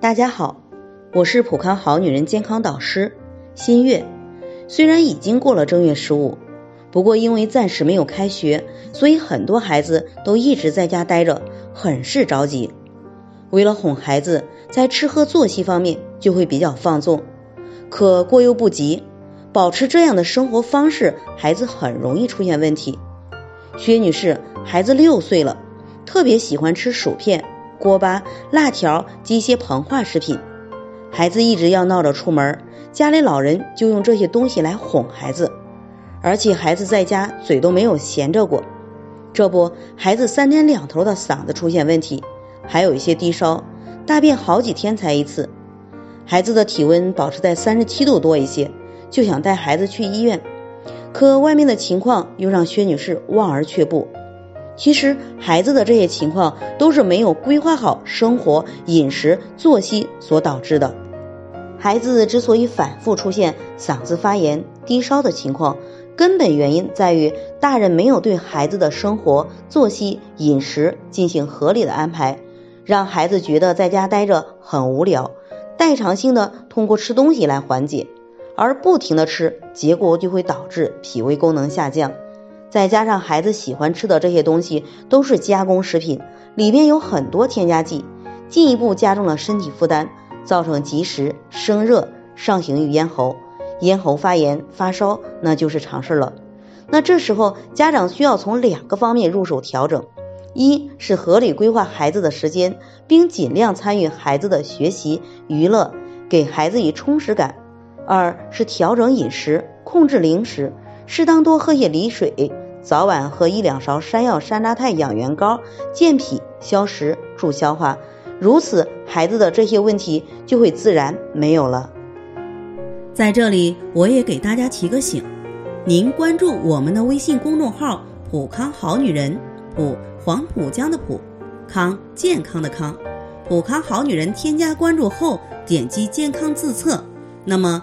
大家好，我是普康好女人健康导师新月。虽然已经过了正月十五，不过因为暂时没有开学，所以很多孩子都一直在家待着，很是着急。为了哄孩子，在吃喝作息方面就会比较放纵，可过犹不及，保持这样的生活方式，孩子很容易出现问题。薛女士，孩子六岁了，特别喜欢吃薯片。锅巴、辣条及一些膨化食品，孩子一直要闹着出门，家里老人就用这些东西来哄孩子，而且孩子在家嘴都没有闲着过，这不，孩子三天两头的嗓子出现问题，还有一些低烧，大便好几天才一次，孩子的体温保持在三十七度多一些，就想带孩子去医院，可外面的情况又让薛女士望而却步。其实孩子的这些情况都是没有规划好生活饮食作息所导致的。孩子之所以反复出现嗓子发炎、低烧的情况，根本原因在于大人没有对孩子的生活作息饮食进行合理的安排，让孩子觉得在家待着很无聊，代偿性的通过吃东西来缓解，而不停的吃，结果就会导致脾胃功能下降。再加上孩子喜欢吃的这些东西都是加工食品，里面有很多添加剂，进一步加重了身体负担，造成积食、生热、上行于咽喉，咽喉发炎、发烧，那就是常事了。那这时候家长需要从两个方面入手调整：一是合理规划孩子的时间，并尽量参与孩子的学习、娱乐，给孩子以充实感；二是调整饮食，控制零食，适当多喝些梨水。早晚喝一两勺山药山楂肽养元膏，健脾消食助消化，如此孩子的这些问题就会自然没有了。在这里，我也给大家提个醒：您关注我们的微信公众号“普康好女人”，普黄浦江的普，康健康的康，普康好女人。添加关注后，点击健康自测，那么